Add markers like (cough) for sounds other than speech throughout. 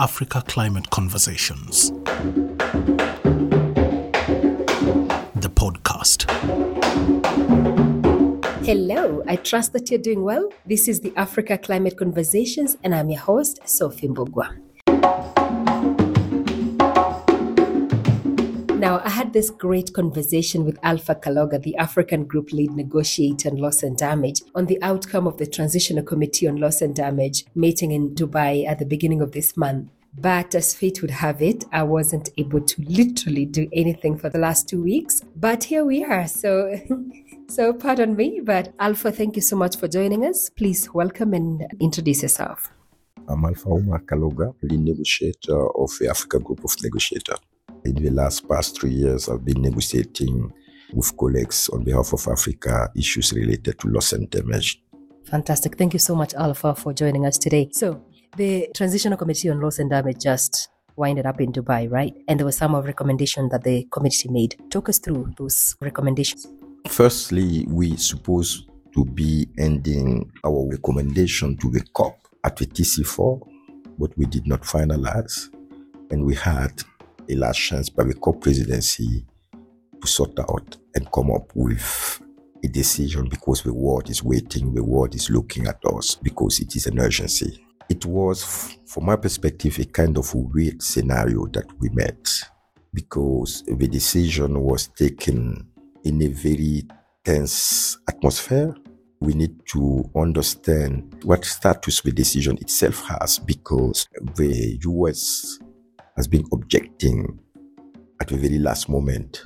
Africa Climate Conversations. The podcast. Hello, I trust that you're doing well. This is the Africa Climate Conversations, and I'm your host, Sophie Mbugua. Now, I had this great conversation with Alpha Kaloga, the African Group Lead Negotiator on Loss and Damage, on the outcome of the Transitional Committee on Loss and Damage meeting in Dubai at the beginning of this month. But as fate would have it, I wasn't able to literally do anything for the last two weeks. But here we are. So, (laughs) so pardon me. But Alpha, thank you so much for joining us. Please welcome and introduce yourself. I'm Alpha Oumar Kaloga, lead negotiator of the Africa Group of Negotiator. In the last past three years, I've been negotiating with colleagues on behalf of Africa issues related to loss and damage. Fantastic. Thank you so much, Alpha, for joining us today. So, the Transitional Committee on Loss and Damage just winded up in Dubai, right? And there were some of recommendations that the committee made. Talk us through those recommendations. Firstly, we supposed to be ending our recommendation to the COP at the TC4, but we did not finalize. And we had a last chance by the co-presidency to sort out and come up with a decision because the world is waiting, the world is looking at us because it is an urgency. It was, from my perspective, a kind of weird scenario that we met because the decision was taken in a very tense atmosphere. We need to understand what status the decision itself has because the US has been objecting at the very last moment,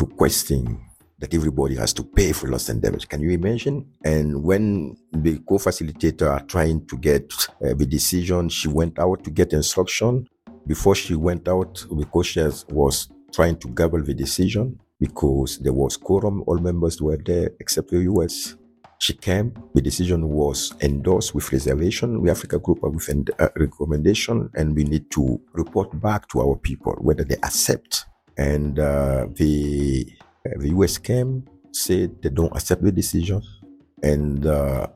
requesting that everybody has to pay for loss and damage. Can you imagine? And when the co-facilitator are trying to get uh, the decision, she went out to get instruction. Before she went out, the co-chair was trying to gavel the decision because there was quorum. All members were there except the US. She came. The decision was endorsed with reservation. We Africa Group with a recommendation, and we need to report back to our people whether they accept. And uh, the the US came, said they don't accept the decision, and uh,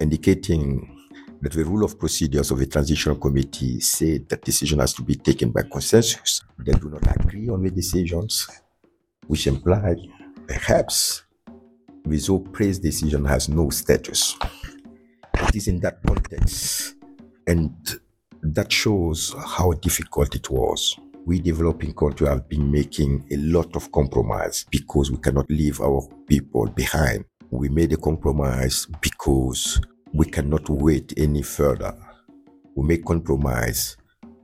indicating that the rule of procedures of the transitional committee said that decision has to be taken by consensus. They do not agree on the decisions, which implied perhaps the so praised decision has no status. It is in that context, and that shows how difficult it was we developing country have been making a lot of compromise because we cannot leave our people behind. We made a compromise because we cannot wait any further. We make compromise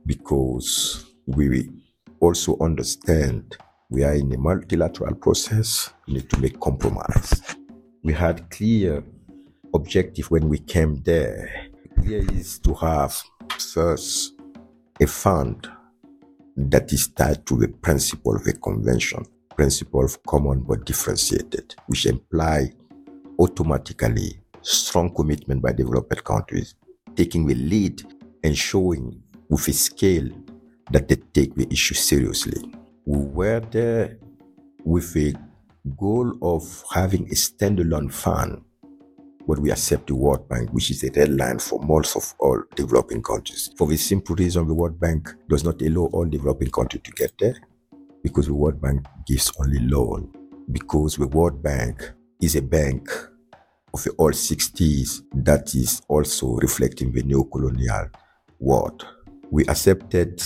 because we also understand we are in a multilateral process. We need to make compromise. We had clear objective when we came there. Clear is to have first a fund that is tied to the principle of the convention, principle of common but differentiated, which imply automatically strong commitment by developed countries, taking the lead and showing with a scale that they take the issue seriously. We were there with a goal of having a standalone fund but we accept the World Bank, which is a red line for most of all developing countries. For the simple reason the World Bank does not allow all developing countries to get there, because the World Bank gives only loan. Because the World Bank is a bank of the all 60s that is also reflecting the neo-colonial world. We accepted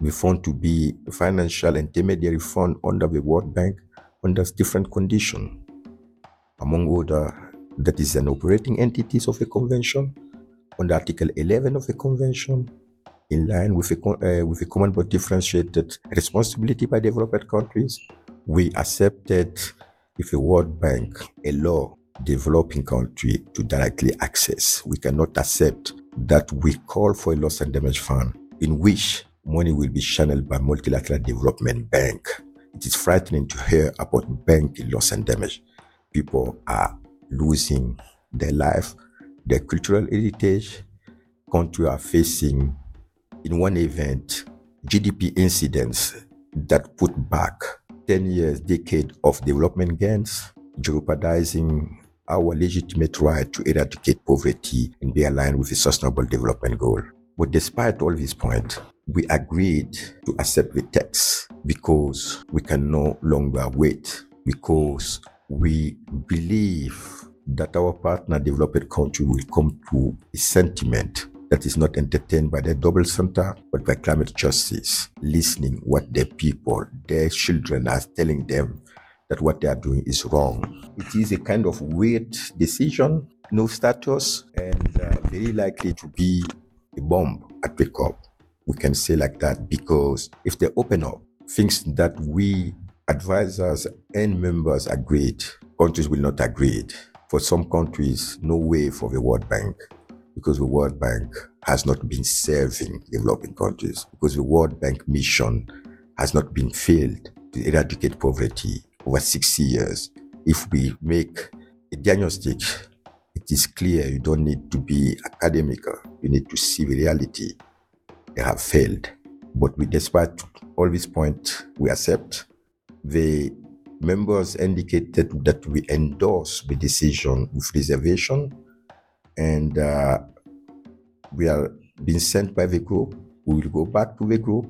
the found to be a financial intermediary fund under the World Bank under different conditions. Among other that is an operating entities of a convention under Article 11 of the convention, in line with a, uh, with a common but differentiated responsibility by developed countries. We accepted if a World Bank allow developing country to directly access. We cannot accept that we call for a loss and damage fund in which money will be channeled by multilateral development bank. It is frightening to hear about bank loss and damage. People are losing their life, their cultural heritage. Country are facing, in one event, GDP incidents that put back 10 years, decade of development gains, jeopardizing our legitimate right to eradicate poverty and be aligned with the Sustainable Development Goal. But despite all these points, we agreed to accept the text because we can no longer wait, because we believe that our partner developed country will come to a sentiment that is not entertained by the double center, but by climate justice, listening what their people, their children are telling them that what they are doing is wrong. It is a kind of weird decision, no status, and uh, very likely to be a bomb at the COP. We can say like that because if they open up things that we advisors and members agreed, countries will not agree. For some countries, no way for the World Bank because the World Bank has not been serving developing countries because the World Bank mission has not been failed to eradicate poverty over 60 years. If we make a diagnostic, it is clear you don't need to be academic. You need to see the reality. Have failed. But we, despite all these points, we accept. The members indicated that we endorse the decision with reservation, and uh, we are being sent by the group. We will go back to the group.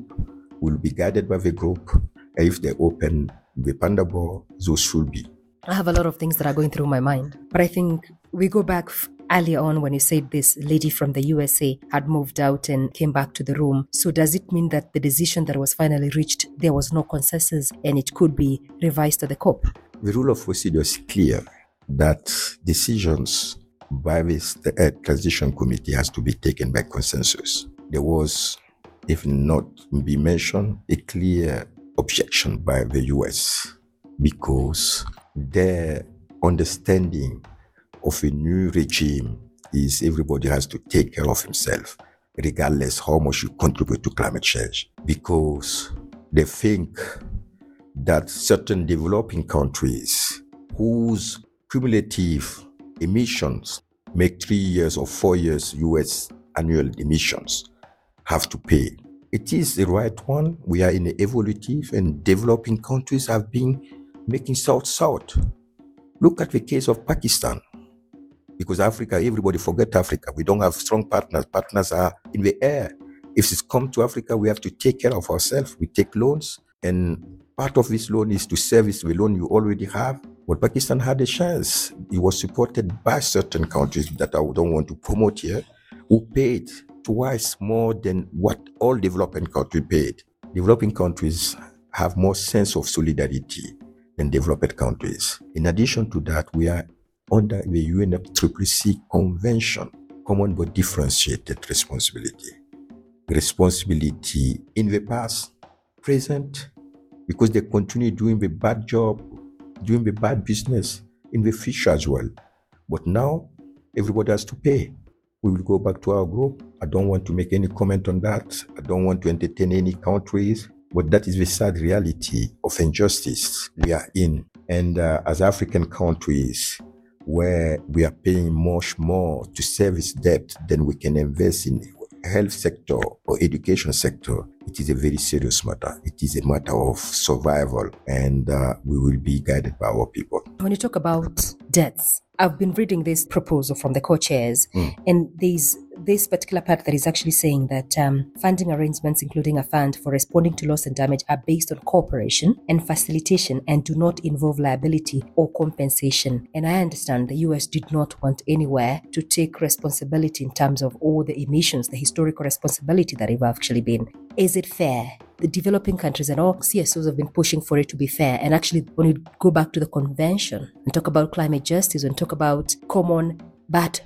We will be guided by the group. And if they open the panda ball, those should be. I have a lot of things that are going through my mind, but I think we go back earlier on when you said this lady from the USA had moved out and came back to the room. So does it mean that the decision that was finally reached, there was no consensus and it could be revised at the COP? The rule of procedure is clear that decisions by this the uh, transition committee has to be taken by consensus. There was, if not be mentioned, a clear objection by the US because their understanding of a new regime is everybody has to take care of himself, regardless how much you contribute to climate change, because they think that certain developing countries whose cumulative emissions make three years or four years US annual emissions have to pay. It is the right one. We are in an evolutive and developing countries have been making south south. Look at the case of Pakistan. Because Africa, everybody forget Africa. We don't have strong partners. Partners are in the air. If it's come to Africa, we have to take care of ourselves. We take loans, and part of this loan is to service the loan you already have. But Pakistan had a chance. It was supported by certain countries that I don't want to promote here, who paid twice more than what all developing countries paid. Developing countries have more sense of solidarity than developed countries. In addition to that, we are under the UNFCCC Convention, common but differentiated responsibility. Responsibility in the past, present, because they continue doing the bad job, doing the bad business in the future as well. But now, everybody has to pay. We will go back to our group. I don't want to make any comment on that. I don't want to entertain any countries, but that is the sad reality of injustice we are in. And uh, as African countries, where we are paying much more to service debt than we can invest in health sector or education sector, it is a very serious matter. It is a matter of survival, and uh, we will be guided by our people. When you talk about debts, I've been reading this proposal from the co-chairs, and there's this particular part that is actually saying that um, funding arrangements, including a fund for responding to loss and damage, are based on cooperation and facilitation and do not involve liability or compensation. And I understand the US did not want anywhere to take responsibility in terms of all the emissions, the historical responsibility that have actually been. Is it fair? The developing countries and all CSOs have been pushing for it to be fair. And actually, when you go back to the convention and talk about climate justice and talk about common but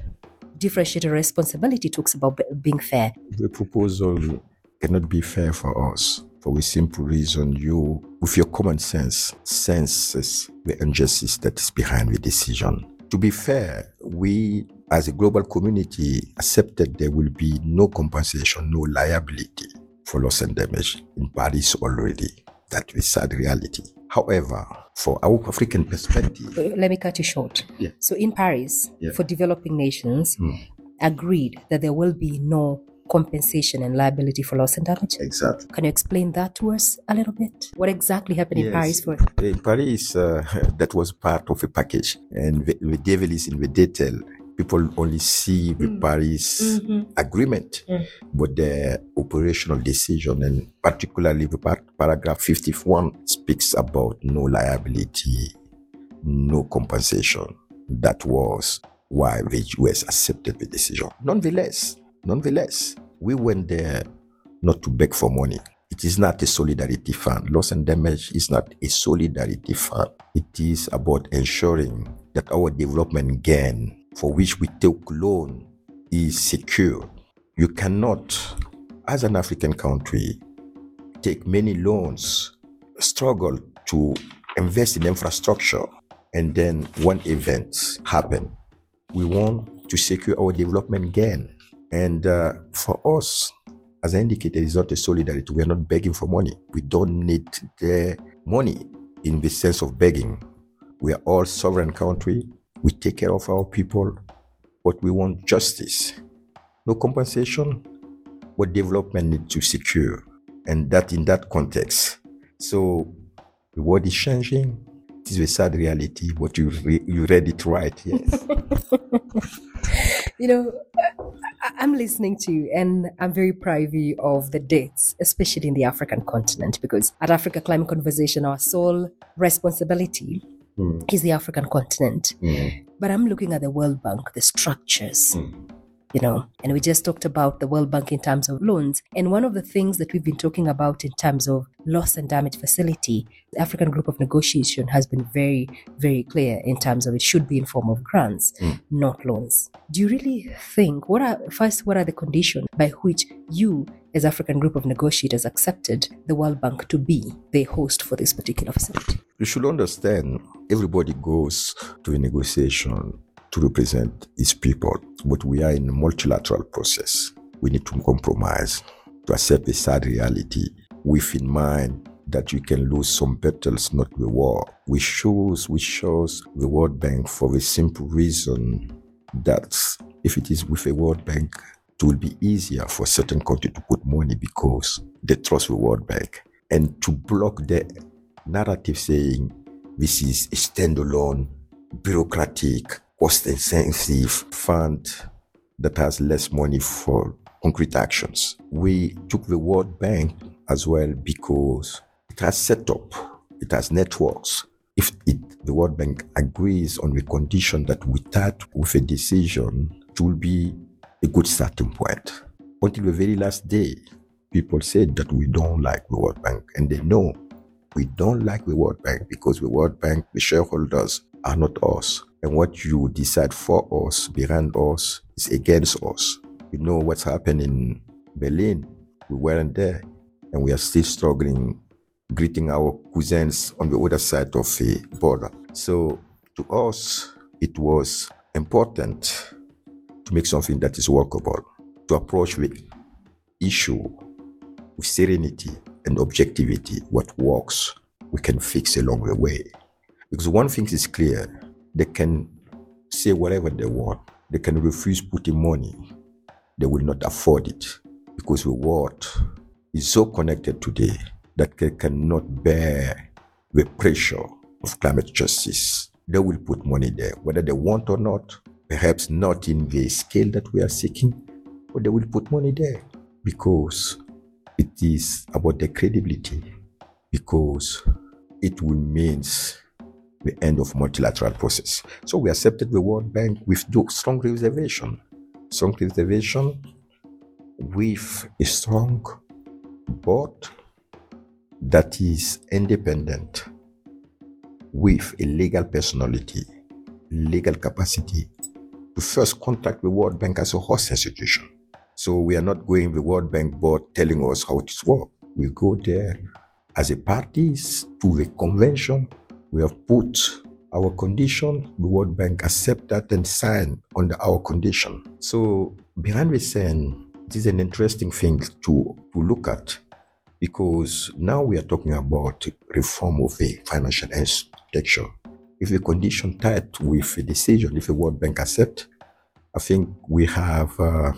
differentiated responsibility, talks about being fair. The proposal cannot be fair for us for a simple reason. You, with your common sense, senses the injustice that is behind the decision. To be fair, we as a global community accepted there will be no compensation, no liability for loss and damage in Paris already. That is sad reality. However, for our African perspective, Uh, Let me cut you short. Yeah. So in Paris, Yeah. for developing nations, Hmm. agreed that there will be no compensation and liability for loss and damage. Exactly. Can you explain that to us a little bit? What exactly happened in Paris for? In Paris, uh, (laughs) that was part of a package, and the, the devil is in the detail. People only see the mm. Paris mm-hmm. agreement, but the operational decision, and particularly the par- paragraph 51, speaks about no liability, no compensation. That was why the US accepted the decision. Nonetheless, nonetheless, we went there not to beg for money. It is not a solidarity fund. Loss and damage is not a solidarity fund. It is about ensuring that our development gain for which we take loan is secure. You cannot, as an African country, take many loans, struggle to invest in infrastructure, and then one event happen. We want to secure our development again. And uh, for us, as I indicated, it's not a solidarity. We are not begging for money. We don't need the money in the sense of begging. We are all sovereign country. We take care of our people, but we want justice. No compensation, but development need to secure. And that in that context. So the world is changing. It is a sad reality, but you re- you read it right, yes. (laughs) You know, I'm listening to you and I'm very privy of the dates, especially in the African continent, because at Africa Climate Conversation, our sole responsibility Mm. is the African continent. Mm. But I'm looking at the World Bank, the structures, mm. You know, and we just talked about the World Bank in terms of loans. And one of the things that we've been talking about in terms of loss and damage facility, the African Group of Negotiation has been very, very clear in terms of it should be in form of grants, hmm. not loans. Do you really think what are first what are the conditions by which you as African Group of Negotiators accepted the World Bank to be the host for this particular facility? You should understand everybody goes to a negotiation to represent its people, but we are in a multilateral process. We need to compromise to accept a sad reality with in mind that you can lose some battles, not the war. We choose, we chose the World Bank for the simple reason that if it is with a World Bank, it will be easier for certain country to put money because they trust the World Bank. And to block the narrative saying this is a standalone, bureaucratic, cost intensive fund that has less money for concrete actions. We took the World Bank as well because it has set up, it has networks. If it, the World Bank agrees on the condition that we start with a decision, it will be a good starting point. Until the very last day, people said that we don't like the World Bank, and they know we don't like the World Bank because the World Bank, the shareholders are not us. And what you decide for us, behind us, is against us. You know what's happened in Berlin. We weren't there, and we are still struggling, greeting our cousins on the other side of the border. So to us, it was important to make something that is workable, to approach the issue with serenity and objectivity. What works, we can fix along the way. Because one thing is clear. They can say whatever they want, they can refuse putting money, they will not afford it. Because the world is so connected today that they cannot bear the pressure of climate justice. They will put money there, whether they want or not, perhaps not in the scale that we are seeking, but they will put money there. Because it is about their credibility, because it will mean the end of multilateral process. So we accepted the World Bank with strong reservation, strong reservation with a strong board that is independent with a legal personality, legal capacity to first contact the World Bank as a host institution. So we are not going the World Bank board telling us how it works. We go there as a parties to the convention. We have put our condition. The World Bank accept that and sign under our condition. So behind the scene, it is an interesting thing to, to look at because now we are talking about reform of the financial architecture. If the condition tied with a decision, if the World Bank accept, I think we have uh,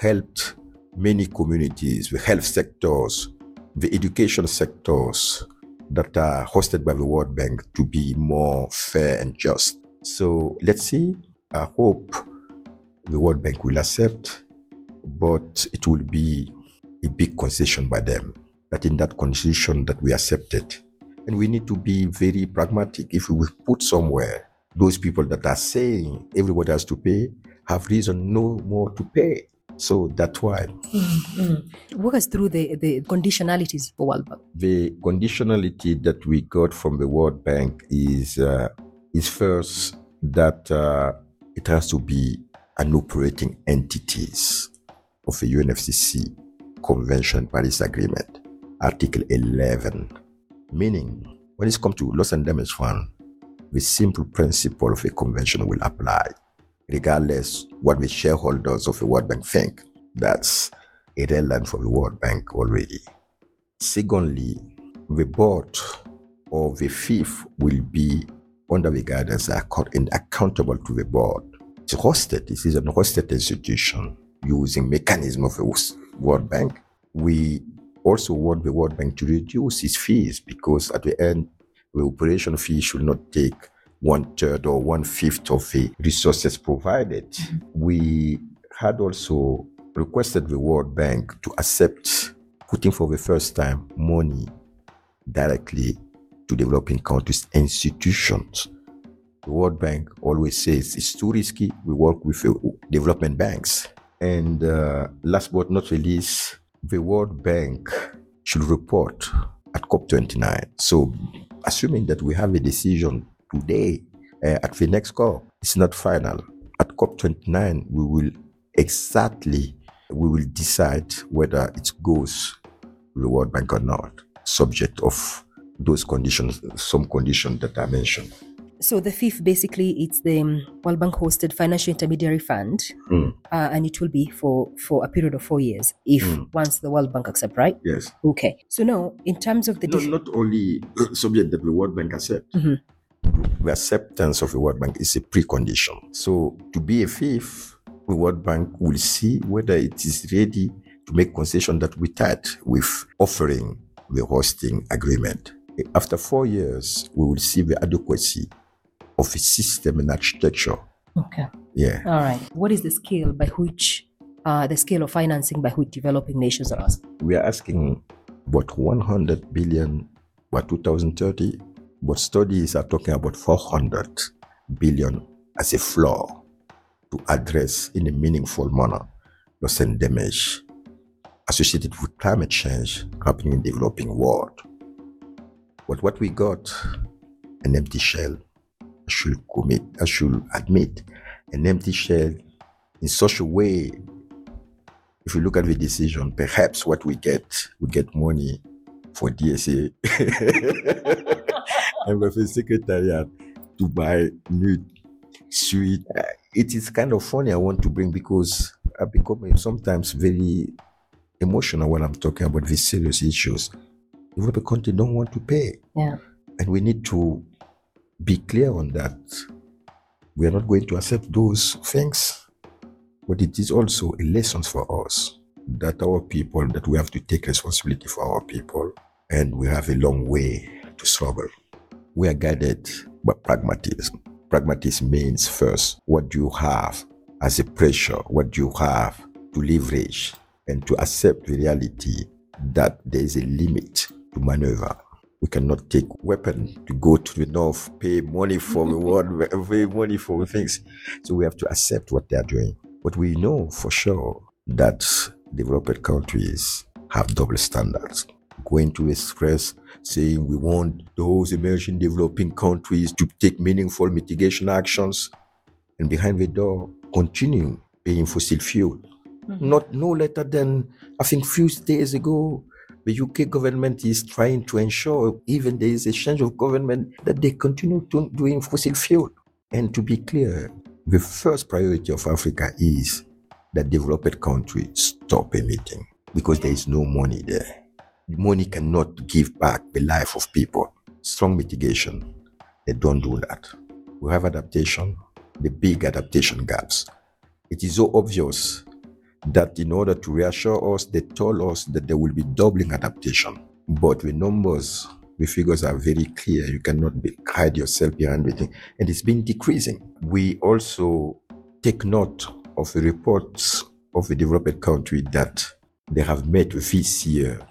helped many communities, the health sectors, the education sectors that are hosted by the World Bank to be more fair and just. So let's see. I hope the World Bank will accept, but it will be a big concession by them. That in that concession that we accepted, and we need to be very pragmatic. If we put somewhere those people that are saying everybody has to pay have reason no more to pay. So that's why. Mm-hmm. Walk us through the, the conditionalities for World Bank. The conditionality that we got from the World Bank is uh, is first that uh, it has to be an operating entities of the UNFCCC Convention Paris Agreement, Article 11 Meaning, when it's come to loss and damage fund, the simple principle of a convention will apply, regardless what the shareholders of the World Bank think. That's irrelevant for the World Bank already. Secondly, the board or the FIF will be under the guidance and accountable to the board. It's hosted. This is an hosted institution using mechanism of the World Bank. We also want the World Bank to reduce its fees because at the end, the operation fee should not take one third or one fifth of the resources provided. Mm-hmm. We had also requested the World Bank to accept putting for the first time money directly to developing countries' institutions. The World Bank always says it's too risky. We work with development banks. And uh, last but not least, the World Bank should report at COP29. So, assuming that we have a decision today uh, at the next COP, it's not final. At COP29, we will exactly we will decide whether it goes to the World Bank or not, subject of those conditions, some conditions that I mentioned. So the FIF, basically it's the um, World Bank hosted financial intermediary fund, mm. uh, and it will be for for a period of four years if mm. once the World Bank accept, right? Yes. Okay. So now, in terms of the no, not only uh, subject that the World Bank accept. Mm-hmm. The acceptance of the World Bank is a precondition. So to be a FIF, the World Bank will see whether it is ready to make concession that we had with offering the hosting agreement. After four years, we will see the adequacy of a system and architecture. Okay. Yeah. All right. What is the scale by which, uh, the scale of financing by which developing nations are asking? We are asking about 100 billion by 2030, but studies are talking about 400 billion as a floor to address in a meaningful manner loss and damage associated with climate change happening in the developing world. But what we got, an empty shell I should commit, I should admit, an empty shell in such a way. If you look at the decision, perhaps what we get, we get money for DSA (laughs) and with the secretariat to buy new suite. Uh, it is kind of funny I want to bring because I become sometimes very emotional when I'm talking about these serious issues. Developing country don't want to pay. Yeah. And we need to be clear on that. We are not going to accept those things, but it is also a lesson for us that our people, that we have to take responsibility for our people, and we have a long way to struggle. We are guided by pragmatism. Pragmatism means first, what do you have as a pressure? What do you have to leverage and to accept the reality that there is a limit to maneuver we cannot take weapon to go to the north, pay money for the (laughs) world, pay money for things. So we have to accept what they are doing. But we know for sure that developed countries have double standards. Going to express saying we want those emerging developing countries to take meaningful mitigation actions and behind the door continue paying fossil fuel. Mm-hmm. Not no later than I think few days ago the UK government is trying to ensure, even there is a change of government, that they continue to doing fossil fuel. And to be clear, the first priority of Africa is that developed countries stop emitting because there is no money there. Money cannot give back the life of people. Strong mitigation, they don't do that. We have adaptation, the big adaptation gaps. It is so obvious that in order to reassure us, they told us that there will be doubling adaptation. But the numbers, the figures are very clear. You cannot be, hide yourself behind anything. And it's been decreasing. We also take note of the reports of the developed country that they have met this year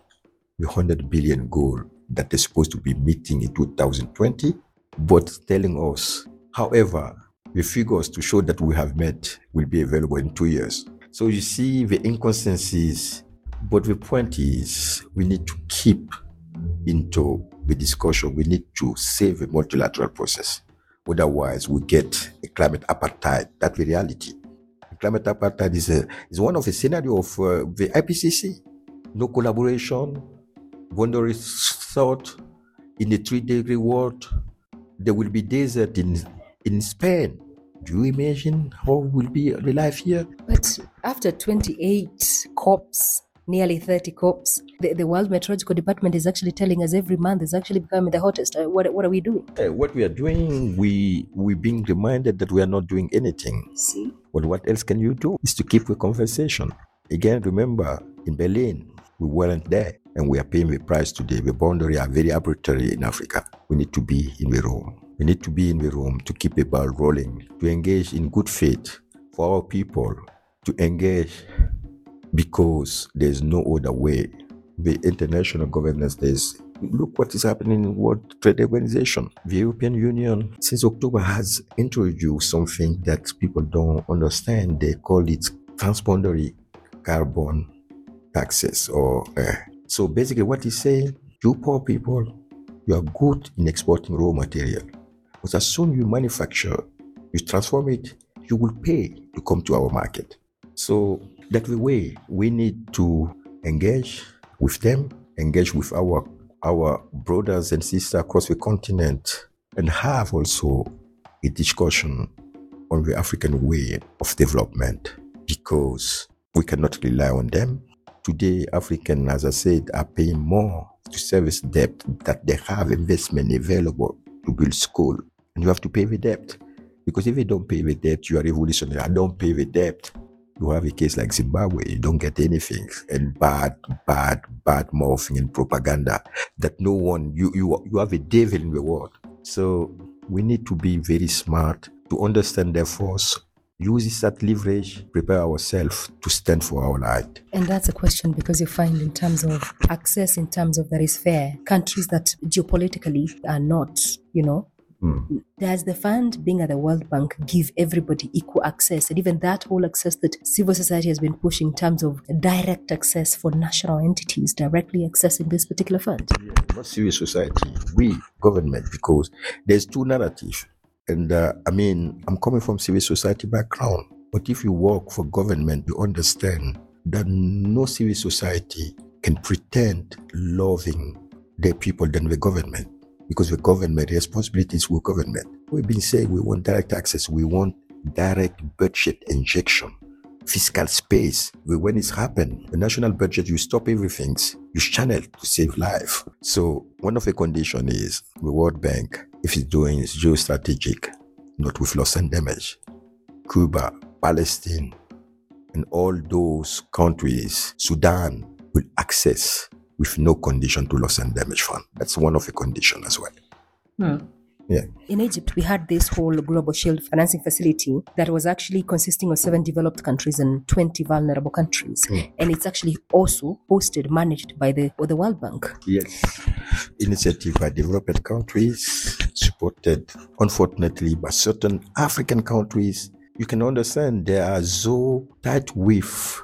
the 100 billion goal that they're supposed to be meeting in 2020, but telling us, however, the figures to show that we have met will be available in two years. So you see the inconsistencies, but the point is we need to keep into the discussion. We need to save the multilateral process. Otherwise, we get a climate apartheid. That's the reality. Climate apartheid is, a, is one of the scenario of uh, the IPCC. No collaboration, boundary thought in a three degree world. There will be desert in, in Spain. Do you imagine how will be the life here? But after 28 COPs, nearly 30 COPs, the, the World Meteorological Department is actually telling us every month is actually becoming the hottest. Uh, what, what are we doing? Uh, what we are doing, we we being reminded that we are not doing anything. See? But what else can you do? Is to keep the conversation. Again, remember in Berlin, we weren't there and we are paying the price today. The boundary are very arbitrary in Africa. We need to be in the room. We need to be in the room to keep the ball rolling, to engage in good faith for our people, to engage because there's no other way. The international governance, there's look what is happening in World Trade Organization. The European Union, since October, has introduced something that people don't understand. They call it transboundary carbon taxes. Or uh, so basically, what he's saying, you poor people, you are good in exporting raw material, but as soon you manufacture, you transform it, you will pay to come to our market. So that's the way we need to engage with them, engage with our our brothers and sisters across the continent, and have also a discussion on the African way of development because we cannot rely on them. Today, Africans, as I said, are paying more to service debt that they have investment available to build school. And you have to pay the debt. Because if you don't pay the debt, you are revolutionary. I don't pay the debt. You have a case like Zimbabwe, you don't get anything. And bad, bad, bad morphing and propaganda that no one, you, you, you have a devil in the world. So we need to be very smart to understand their force, use that leverage, prepare ourselves to stand for our light. And that's a question because you find, in terms of access, in terms of that is fair, countries that geopolitically are not, you know, Mm. does the fund being at the World Bank give everybody equal access? And even that whole access that civil society has been pushing in terms of direct access for national entities directly accessing this particular fund? Yeah, not civil society, we government, because there's two narratives. And uh, I mean, I'm coming from civil society background, but if you work for government, you understand that no civil society can pretend loving their people than the government, because the government responsibilities with government. We've been saying we want direct access, we want direct budget injection fiscal space. When it's happened, the national budget, you stop everything, you channel to save life. So one of the condition is the World Bank, if it's doing its geostrategic, not with loss and damage. Cuba, Palestine, and all those countries, Sudan, will access with no condition to loss and damage fund. That's one of the condition as well. Hmm. Yeah. In Egypt, we had this whole global shield financing facility that was actually consisting of seven developed countries and 20 vulnerable countries. Hmm. And it's actually also hosted, managed by the, the World Bank. Yes. Initiative by developed countries, supported unfortunately by certain African countries. You can understand they are so tight with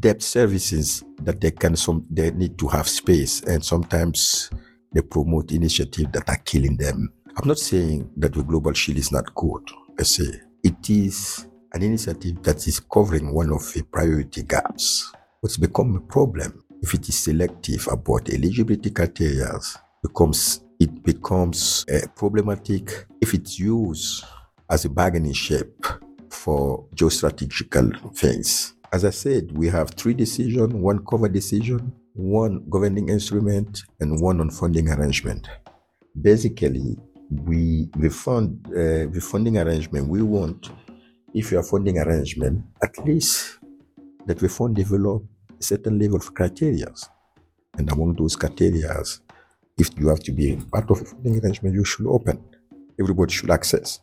debt services that they can some they need to have space and sometimes they promote initiatives that are killing them. I'm not saying that the global shield is not good per se. It is an initiative that is covering one of the priority gaps. What's become a problem if it is selective about eligibility criteria becomes it becomes uh, problematic if it's used as a bargaining chip for geostrategical things. As I said, we have three decisions, one cover decision, one governing instrument, and one on funding arrangement. Basically, we the fund uh, the funding arrangement we want if you are funding arrangement at least that the fund develop a certain level of criteria. And among those criteria, if you have to be part of a funding arrangement, you should open. Everybody should access.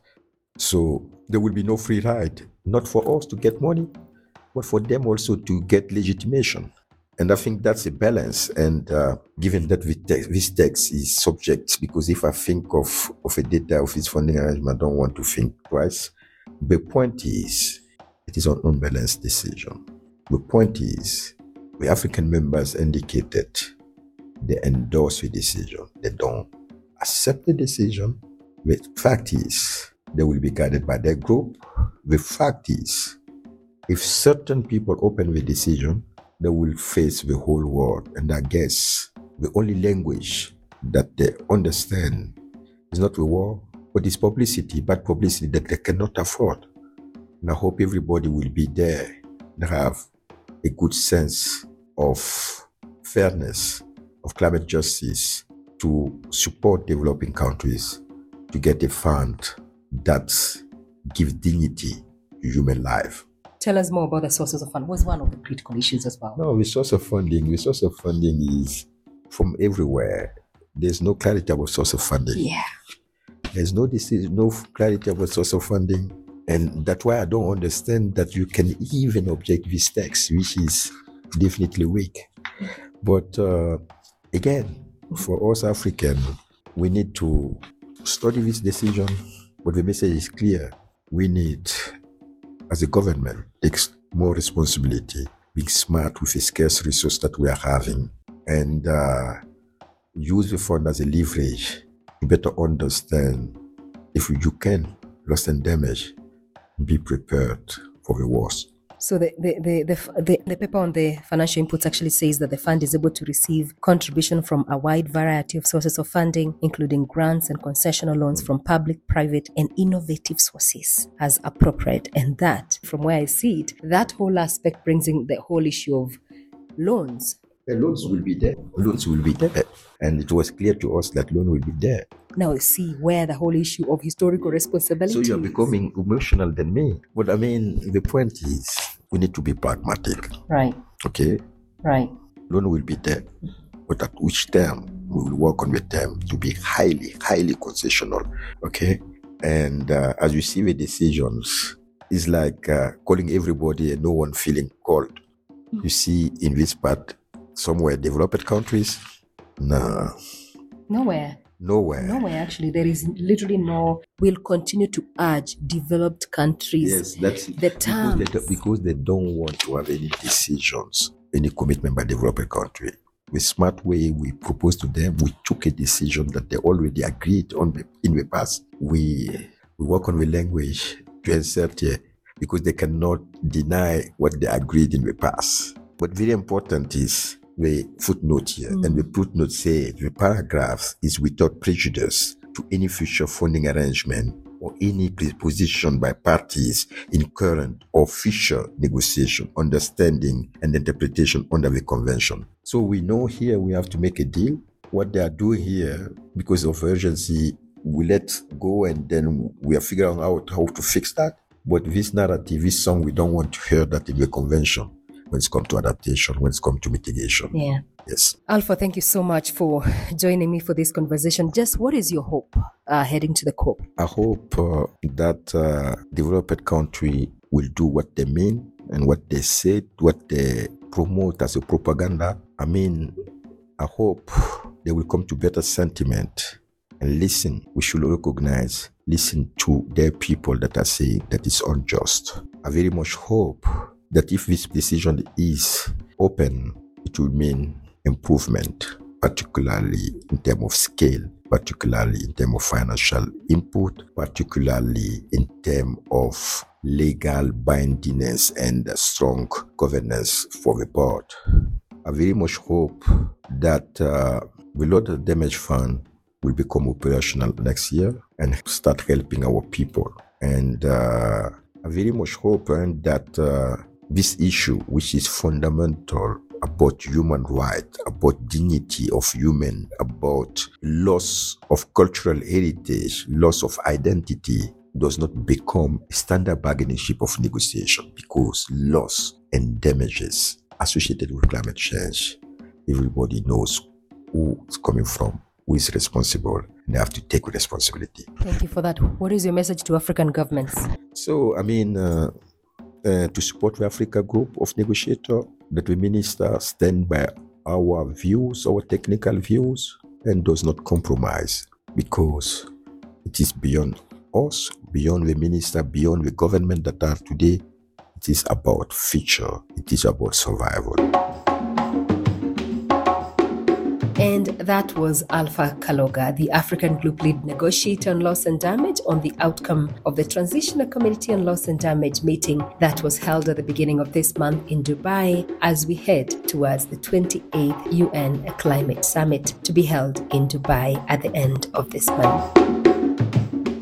So there will be no free ride, not for us to get money, but for them also to get legitimation. And I think that's a balance. And uh, given that this text is subject, because if I think of, of a data of its funding arrangement, I don't want to think twice. The point is, it is an unbalanced decision. The point is, the African members indicated they endorse the decision. They don't accept the decision. The fact is, they will be guided by their group. The fact is, if certain people open the decision, they will face the whole world. And I guess the only language that they understand is not the war, but it's publicity, bad publicity that they cannot afford. And I hope everybody will be there and have a good sense of fairness, of climate justice to support developing countries to get a fund that gives dignity to human life. Tell us more about the sources of funding. What's one of the critical issues as well? No, the source of funding, the source of funding is from everywhere. There's no clarity about source of funding. Yeah. There's no decision, no clarity about source of funding. And that's why I don't understand that you can even object this text, which is definitely weak. But uh, again, for us African, we need to study this decision, but the message is clear. We need as a government, takes more responsibility, being smart with the scarce resource that we are having, and uh, use the fund as a leverage to better understand if you can loss and damage, be prepared for the worst. So the, the, the, the, the, paper on the financial inputs actually says that the fund is able to receive contribution from a wide variety of sources of funding, including grants and concessional loans from public, private, and innovative sources as appropriate. And that, from where I see it, that whole aspect brings in the whole issue of loans. The loans will be there. Loans will be there. And it was clear to us that loan will be there. Now see where the whole issue of historical responsibility. So you're becoming emotional than me. But I mean, the point is we need to be pragmatic. Right. Okay. Right. Loan will be there, but at which term we will work on the term to be highly, highly concessional. Okay. And uh, as you see the decisions, it's like uh, calling everybody and no one feeling called. Mm. You see, in this part, somewhere developed countries, no. Nowhere. Nowhere. Nowhere, actually. There is literally no. We'll continue to urge developed countries. Yes, that's the terms. Because they, because they don't want to have any decisions, any commitment by developing country. The smart way we proposed to them, we took a decision that they already agreed on in the past. We we work on the language to insert here because they cannot deny what they agreed in the past. But very important is the footnote here, mm. and the footnote says the paragraphs is without prejudice to any future funding arrangement or any position by parties in current or future negotiation, understanding, and interpretation under the convention. So we know here we have to make a deal. What they are doing here, because of urgency, we let go and then we are figuring out how to fix that. But this narrative, this song, we don't want to hear that in the convention when it's come to adaptation, when it's come to mitigation. Yeah. Yes. Alpha, thank you so much for joining me for this conversation. Just what is your hope uh, heading to the COP? I hope uh, that uh, developed country will do what they mean and what they say, what they promote as a propaganda. I mean, I hope they will come to better sentiment and listen. We should recognize, listen to their people that are saying that it's unjust. I very much hope that if this decision is open, it will mean improvement, particularly in terms of scale, particularly in terms of financial input, particularly in terms of legal bindiness and strong governance for the board. I very much hope that uh, the Loss and Damage Fund will become operational next year and start helping our people. And uh, I very much hope that uh, this issue, which is fundamental about human rights, about dignity of human, about loss of cultural heritage, loss of identity, does not become a standard bargaining chip of negotiation because loss and damages associated with climate change, everybody knows who it's coming from, who is responsible, and they have to take responsibility. Thank you for that. What is your message to African governments? So, I mean, uh, uh, to support the Africa group of negotiators, that the minister stand by our views, our technical views, and does not compromise because it is beyond us, beyond the minister, beyond the government that are today. It is about future. It is about survival. And that was Alpha Kaloga, the African Group Lead Negotiator on Loss and Damage, on the outcome of the Transitional Committee on Loss and Damage meeting that was held at the beginning of this month in Dubai as we head towards the 28th UN Climate Summit to be held in Dubai at the end of this month.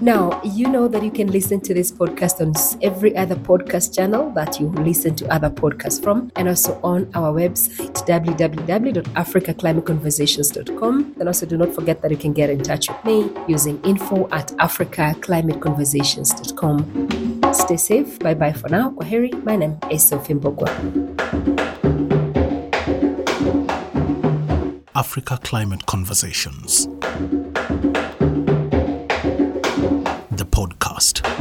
Now, you know that you can listen to this podcast on every other podcast channel that you listen to other podcasts from, and also on our website, www.africaclimateconversations.com. And also, do not forget that you can get in touch with me using info at africaclimateconversations.com. Stay safe. Bye bye for now. Kwaheri. My name is Sophie Mbugua. Africa Climate Conversations. Podcast.